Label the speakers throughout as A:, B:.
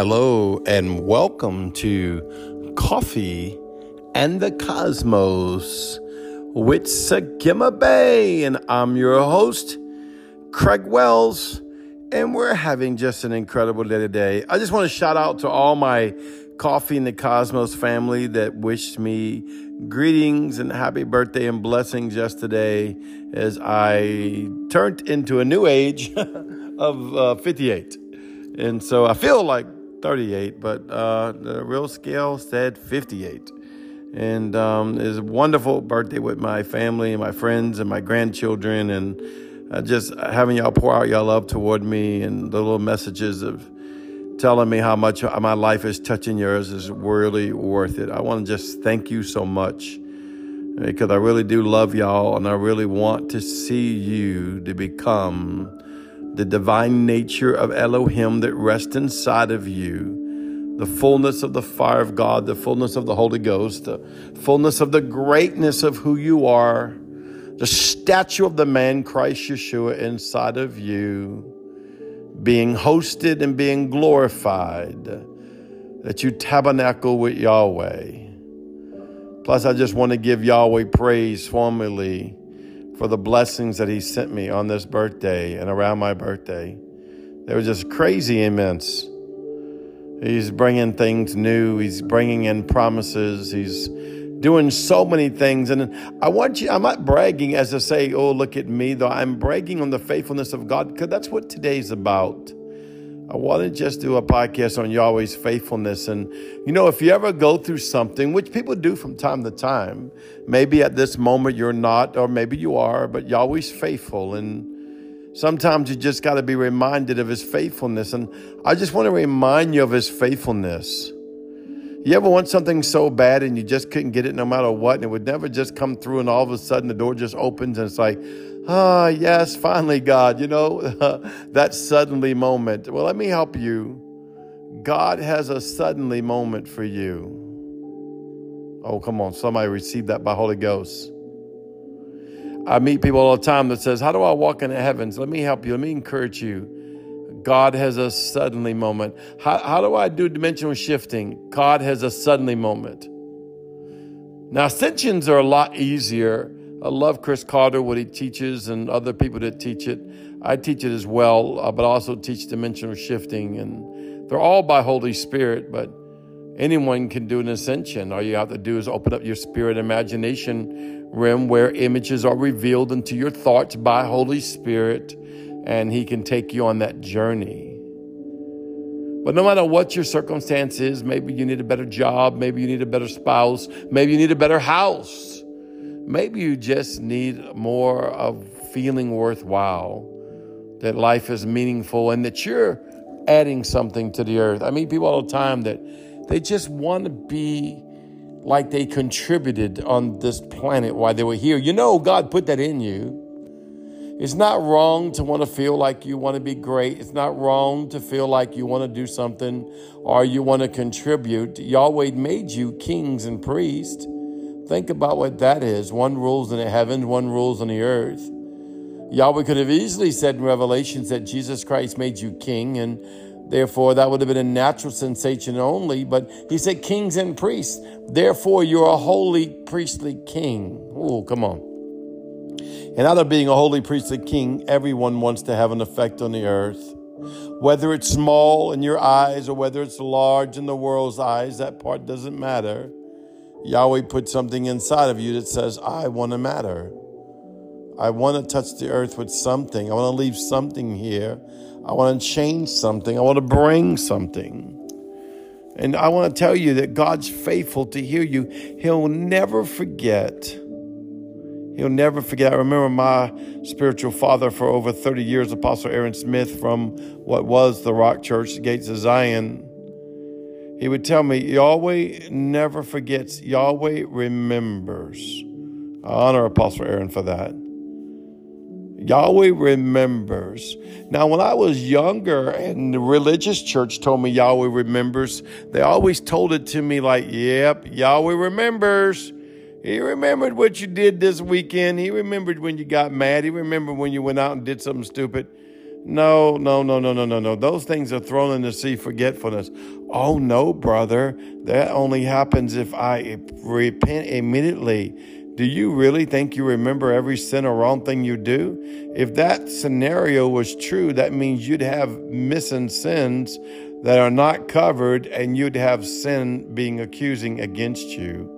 A: Hello, and welcome to Coffee and the Cosmos with Sakima Bay. And I'm your host, Craig Wells, and we're having just an incredible day today. I just want to shout out to all my Coffee and the Cosmos family that wished me greetings and happy birthday and blessings yesterday as I turned into a new age of uh, 58. And so I feel like 38, but uh, the real scale said 58. And um, it was a wonderful birthday with my family and my friends and my grandchildren, and uh, just having y'all pour out y'all love toward me and the little messages of telling me how much my life is touching yours is really worth it. I want to just thank you so much because I really do love y'all and I really want to see you to become the divine nature of Elohim that rests inside of you, the fullness of the fire of God, the fullness of the Holy Ghost, the fullness of the greatness of who you are, the statue of the man Christ Yeshua inside of you, being hosted and being glorified, that you tabernacle with Yahweh. Plus, I just want to give Yahweh praise formally for the blessings that He sent me on this birthday and around my birthday. They were just crazy immense. He's bringing things new, He's bringing in promises, He's doing so many things. And I want you, I'm not bragging as to say, oh, look at me, though. I'm bragging on the faithfulness of God because that's what today's about. I want to just do a podcast on Yahweh's faithfulness. And, you know, if you ever go through something, which people do from time to time, maybe at this moment you're not, or maybe you are, but Yahweh's faithful. And sometimes you just got to be reminded of his faithfulness. And I just want to remind you of his faithfulness. You ever want something so bad and you just couldn't get it no matter what, and it would never just come through, and all of a sudden the door just opens and it's like, Ah, oh, yes, finally, God, you know, that suddenly moment. Well, let me help you. God has a suddenly moment for you. Oh, come on, somebody received that by Holy Ghost. I meet people all the time that says, "How do I walk in the heavens?" Let me help you. Let me encourage you. God has a suddenly moment. How, how do I do dimensional shifting? God has a suddenly moment. Now, ascensions are a lot easier I love Chris Carter, what he teaches, and other people that teach it. I teach it as well, uh, but also teach dimensional shifting. And they're all by Holy Spirit, but anyone can do an ascension. All you have to do is open up your spirit imagination realm where images are revealed into your thoughts by Holy Spirit, and He can take you on that journey. But no matter what your circumstance is, maybe you need a better job, maybe you need a better spouse, maybe you need a better house Maybe you just need more of feeling worthwhile, that life is meaningful, and that you're adding something to the earth. I meet people all the time that they just want to be like they contributed on this planet while they were here. You know, God put that in you. It's not wrong to want to feel like you want to be great. It's not wrong to feel like you want to do something or you want to contribute. Yahweh made you kings and priests. Think about what that is. One rules in the heavens, one rules on the earth. Yahweh could have easily said in Revelations that Jesus Christ made you king, and therefore that would have been a natural sensation only. But he said kings and priests. Therefore, you're a holy priestly king. Oh, come on. And out of being a holy priestly king, everyone wants to have an effect on the earth. Whether it's small in your eyes or whether it's large in the world's eyes, that part doesn't matter. Yahweh put something inside of you that says, I want to matter. I want to touch the earth with something. I want to leave something here. I want to change something. I want to bring something. And I want to tell you that God's faithful to hear you. He'll never forget. He'll never forget. I remember my spiritual father for over 30 years, Apostle Aaron Smith from what was the Rock Church, Gates of Zion. He would tell me, Yahweh never forgets, Yahweh remembers. I honor Apostle Aaron for that. Yahweh remembers. Now, when I was younger and the religious church told me Yahweh remembers, they always told it to me like, yep, Yahweh remembers. He remembered what you did this weekend. He remembered when you got mad. He remembered when you went out and did something stupid. No, no, no, no, no, no, no. Those things are thrown in the sea, forgetfulness. Oh, no, brother. That only happens if I repent immediately. Do you really think you remember every sin or wrong thing you do? If that scenario was true, that means you'd have missing sins that are not covered and you'd have sin being accusing against you.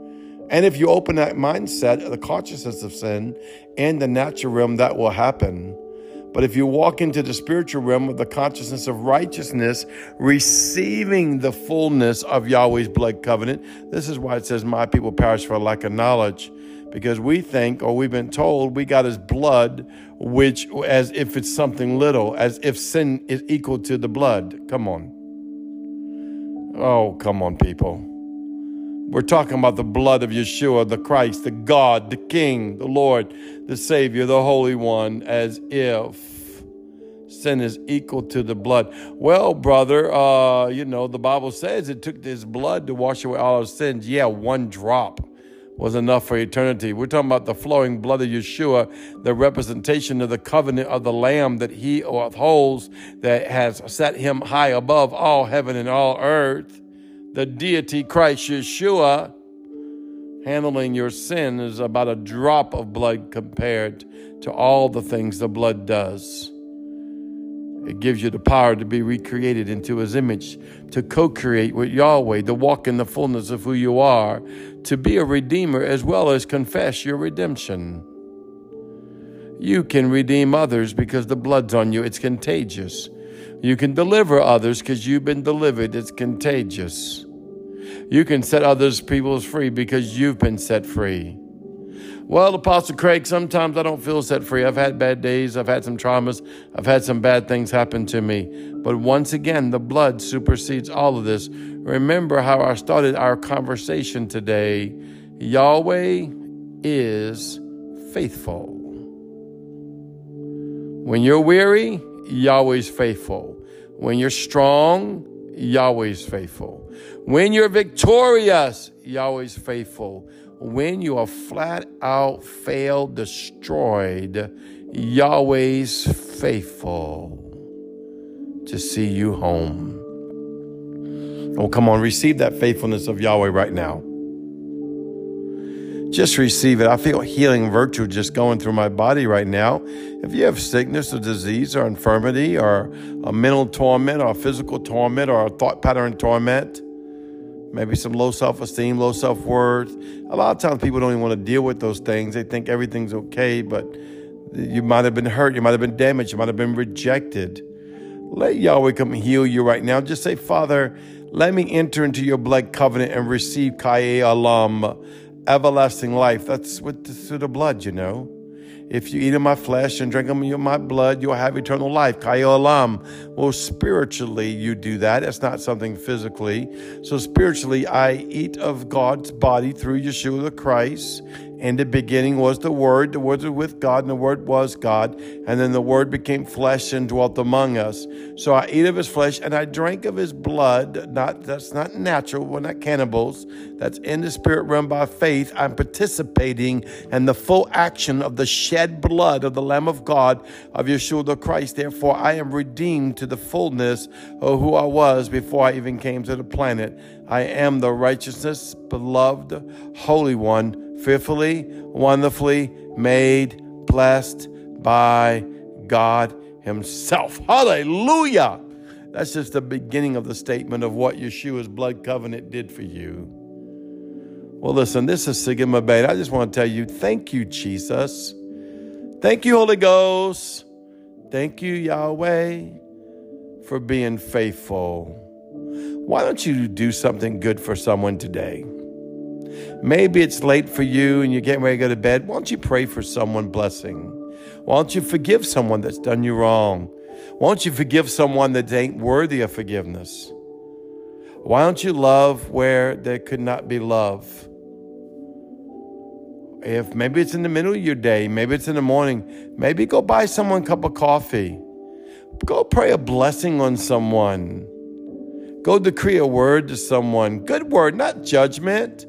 A: And if you open that mindset, the consciousness of sin and the natural realm, that will happen. But if you walk into the spiritual realm with the consciousness of righteousness, receiving the fullness of Yahweh's blood covenant, this is why it says, My people perish for lack of knowledge. Because we think, or we've been told, we got his blood, which as if it's something little, as if sin is equal to the blood. Come on. Oh, come on, people. We're talking about the blood of Yeshua, the Christ, the God, the King, the Lord, the Savior, the Holy One, as if sin is equal to the blood. Well, brother, uh, you know, the Bible says it took this blood to wash away all our sins. Yeah, one drop was enough for eternity. We're talking about the flowing blood of Yeshua, the representation of the covenant of the Lamb that he upholds, that has set him high above all heaven and all earth the deity Christ Yeshua handling your sin is about a drop of blood compared to all the things the blood does. It gives you the power to be recreated into his image, to co create with Yahweh, to walk in the fullness of who you are, to be a redeemer as well as confess your redemption. You can redeem others because the blood's on you, it's contagious. You can deliver others because you've been delivered. It's contagious. You can set others peoples free because you've been set free. Well, Apostle Craig, sometimes I don't feel set free. I've had bad days. I've had some traumas. I've had some bad things happen to me. But once again, the blood supersedes all of this. Remember how I started our conversation today. Yahweh is faithful. When you're weary, Yahweh's faithful. When you're strong, Yahweh's faithful. When you're victorious, Yahweh's faithful. When you are flat out failed, destroyed, Yahweh's faithful to see you home. Oh, come on, receive that faithfulness of Yahweh right now. Just receive it. I feel healing virtue just going through my body right now. If you have sickness or disease or infirmity or a mental torment or a physical torment or a thought pattern torment, maybe some low self esteem, low self worth. A lot of times people don't even want to deal with those things. They think everything's okay, but you might have been hurt, you might have been damaged, you might have been rejected. Let Yahweh come heal you right now. Just say, Father, let me enter into your blood covenant and receive Kaye Alam everlasting life. That's with through the blood, you know. If you eat of my flesh and drink of my blood, you'll have eternal life. Kayolam. Well, spiritually, you do that. It's not something physically. So, spiritually, I eat of God's body through Yeshua the Christ, in the beginning was the Word, the Word was with God, and the Word was God. And then the Word became flesh and dwelt among us. So I eat of his flesh and I drank of his blood. Not that's not natural, we're not cannibals. That's in the spirit realm by faith. I'm participating in the full action of the shed blood of the Lamb of God, of Yeshua the Christ. Therefore, I am redeemed to the fullness of who I was before I even came to the planet. I am the righteousness, beloved, holy one fearfully, wonderfully made, blessed by God Himself. Hallelujah! That's just the beginning of the statement of what Yeshua's blood covenant did for you. Well, listen, this is Sigma Beta. I just want to tell you thank you, Jesus. Thank you, Holy Ghost. Thank you, Yahweh, for being faithful. Why don't you do something good for someone today? Maybe it's late for you and you're getting ready to go to bed. Why don't you pray for someone blessing? Why don't you forgive someone that's done you wrong? Why don't you forgive someone that ain't worthy of forgiveness? Why don't you love where there could not be love? If maybe it's in the middle of your day, maybe it's in the morning, maybe go buy someone a cup of coffee. Go pray a blessing on someone. Go decree a word to someone. Good word, not judgment.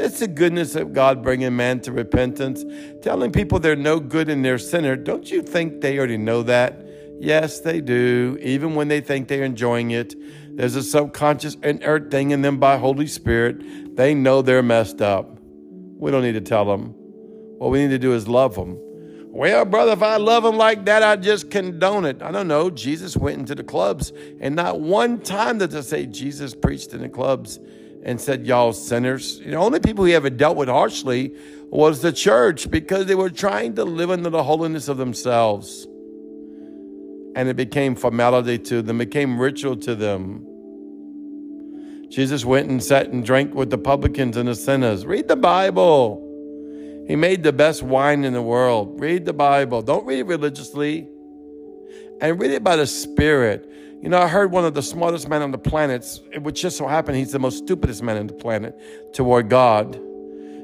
A: It's the goodness of God bringing man to repentance, telling people they're no good and they're sinner. Don't you think they already know that? Yes, they do. Even when they think they're enjoying it, there's a subconscious inert thing in them by Holy Spirit. They know they're messed up. We don't need to tell them. What we need to do is love them. Well, brother, if I love them like that, I just condone it. I don't know. Jesus went into the clubs, and not one time did they say Jesus preached in the clubs and said, Y'all sinners. The only people he ever dealt with harshly was the church because they were trying to live into the holiness of themselves and it became formality to them, became ritual to them. Jesus went and sat and drank with the publicans and the sinners. Read the Bible. He made the best wine in the world. Read the Bible. Don't read it religiously. And read it by the Spirit. You know, I heard one of the smartest men on the planet, it which just so happened he's the most stupidest man on the planet toward God,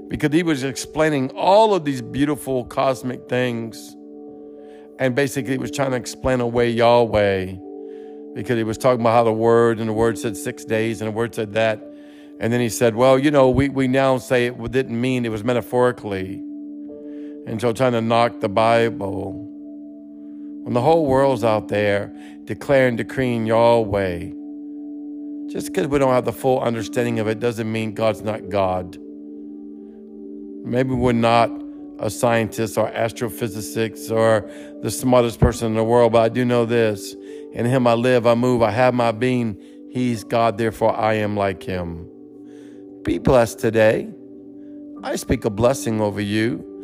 A: because he was explaining all of these beautiful cosmic things and basically he was trying to explain away Yahweh because he was talking about how the word and the word said six days and the word said that. And then he said, well, you know, we, we now say it didn't mean it was metaphorically. And so trying to knock the Bible. When the whole world's out there declaring, decreeing Yahweh, just because we don't have the full understanding of it doesn't mean God's not God. Maybe we're not a scientist or astrophysicist or the smartest person in the world, but I do know this. In him I live, I move, I have my being. He's God, therefore I am like him. Be blessed today. I speak a blessing over you.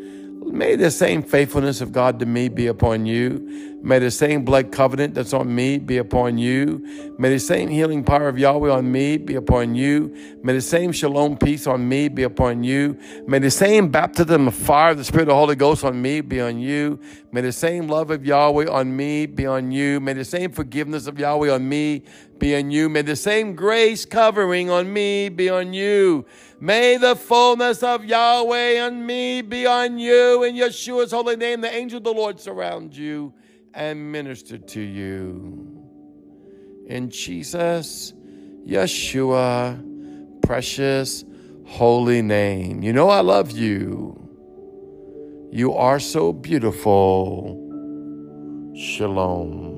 A: May the same faithfulness of God to me be upon you. May the same blood covenant that's on me be upon you. May the same healing power of Yahweh on me be upon you. May the same shalom peace on me be upon you. May the same baptism of fire of the Spirit of the Holy Ghost on me be on you. May the same love of Yahweh on me be on you. May the same forgiveness of Yahweh on me be on you. May the same grace covering on me be on you. May the fullness of Yahweh on me be on you. In Yeshua's holy name, the angel of the Lord surround you and minister to you. In Jesus, Yeshua, precious, holy name. You know I love you. You are so beautiful. Shalom.